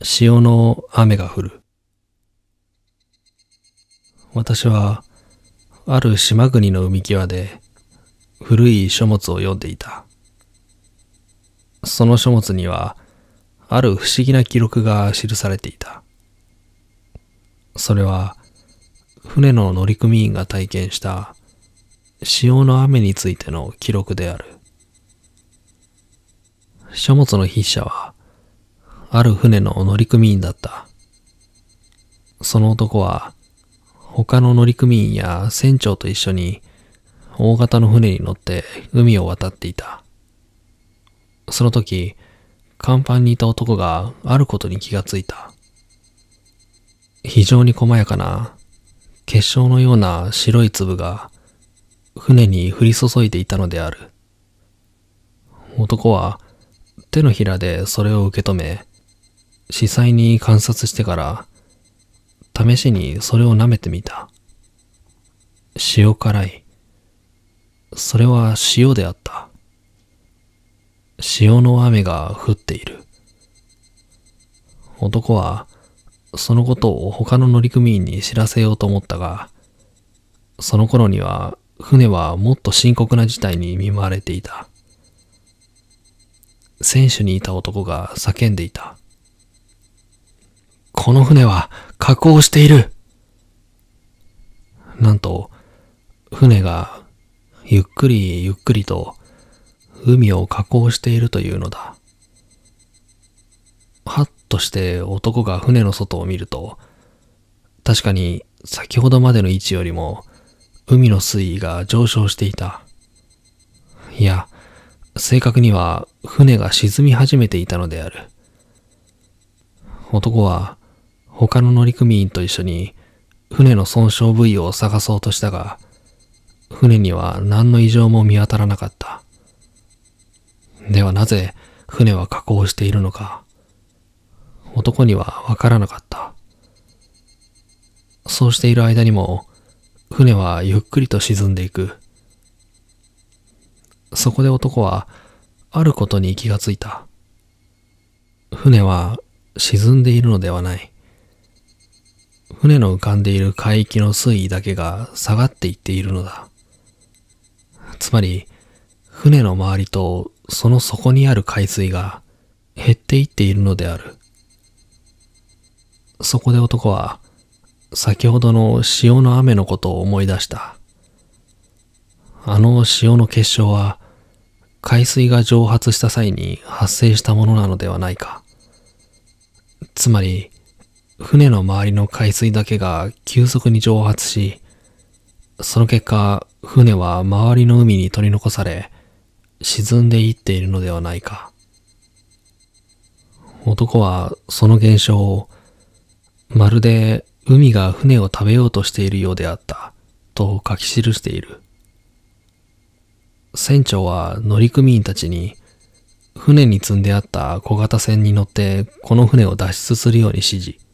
潮の雨が降る。私は、ある島国の海際で、古い書物を読んでいた。その書物には、ある不思議な記録が記されていた。それは、船の乗組員が体験した潮の雨についての記録である。書物の筆者は、ある船の乗組員だった。その男は、他の乗組員や船長と一緒に大型の船に乗って海を渡っていた。その時、甲板にいた男があることに気がついた。非常に細やかな結晶のような白い粒が船に降り注いでいたのである。男は手のひらでそれを受け止め、視細に観察してから、試しにそれを舐めてみた。塩辛い。それは塩であった。潮の雨が降っている。男は、そのことを他の乗組員に知らせようと思ったが、その頃には船はもっと深刻な事態に見舞われていた。船首にいた男が叫んでいた。この船は加工している。なんと、船がゆっくりゆっくりと海を加工しているというのだ。はっとして男が船の外を見ると、確かに先ほどまでの位置よりも海の水位が上昇していた。いや、正確には船が沈み始めていたのである。男は他の乗組員と一緒に船の損傷部位を探そうとしたが、船には何の異常も見当たらなかった。ではなぜ船は加工しているのか、男にはわからなかった。そうしている間にも、船はゆっくりと沈んでいく。そこで男は、あることに気がついた。船は沈んでいるのではない。船の浮かんでいる海域の水位だけが下がっていっているのだ。つまり、船の周りとその底にある海水が減っていっているのである。そこで男は、先ほどの潮の雨のことを思い出した。あの潮の結晶は、海水が蒸発した際に発生したものなのではないか。つまり、船の周りの海水だけが急速に蒸発し、その結果、船は周りの海に取り残され、沈んでいっているのではないか。男はその現象を、まるで海が船を食べようとしているようであった、と書き記している。船長は乗組員たちに、船に積んであった小型船に乗ってこの船を脱出するように指示。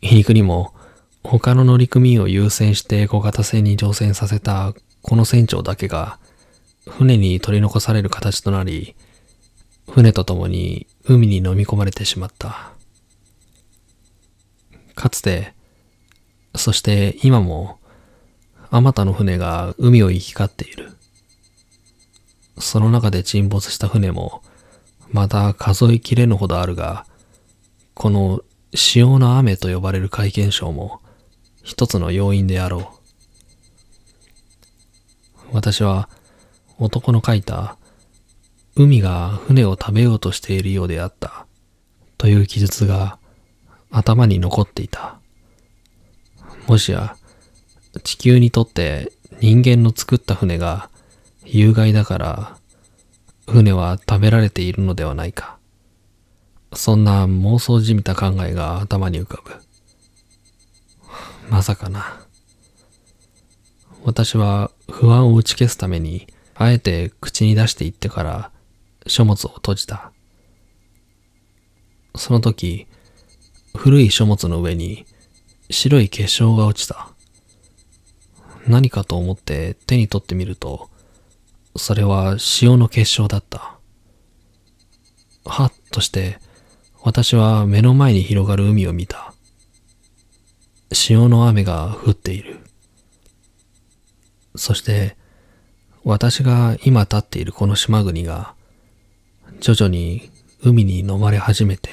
皮肉にも、他の乗組員を優先して小型船に乗船させたこの船長だけが、船に取り残される形となり、船と共に海に飲み込まれてしまった。かつて、そして今も、あまたの船が海を行き交っている。その中で沈没した船も、また数えきれぬほどあるが、この潮の雨と呼ばれる会見証も一つの要因であろう。私は男の書いた海が船を食べようとしているようであったという記述が頭に残っていた。もしや地球にとって人間の作った船が有害だから船は食べられているのではないか。そんな妄想じみた考えが頭に浮かぶ。まさかな。私は不安を打ち消すために、あえて口に出して言ってから書物を閉じた。その時、古い書物の上に白い結晶が落ちた。何かと思って手に取ってみると、それは塩の結晶だった。はっとして私は目の前に広がる海を見た。潮の雨が降っている。そして、私が今立っているこの島国が、徐々に海に飲まれ始めて、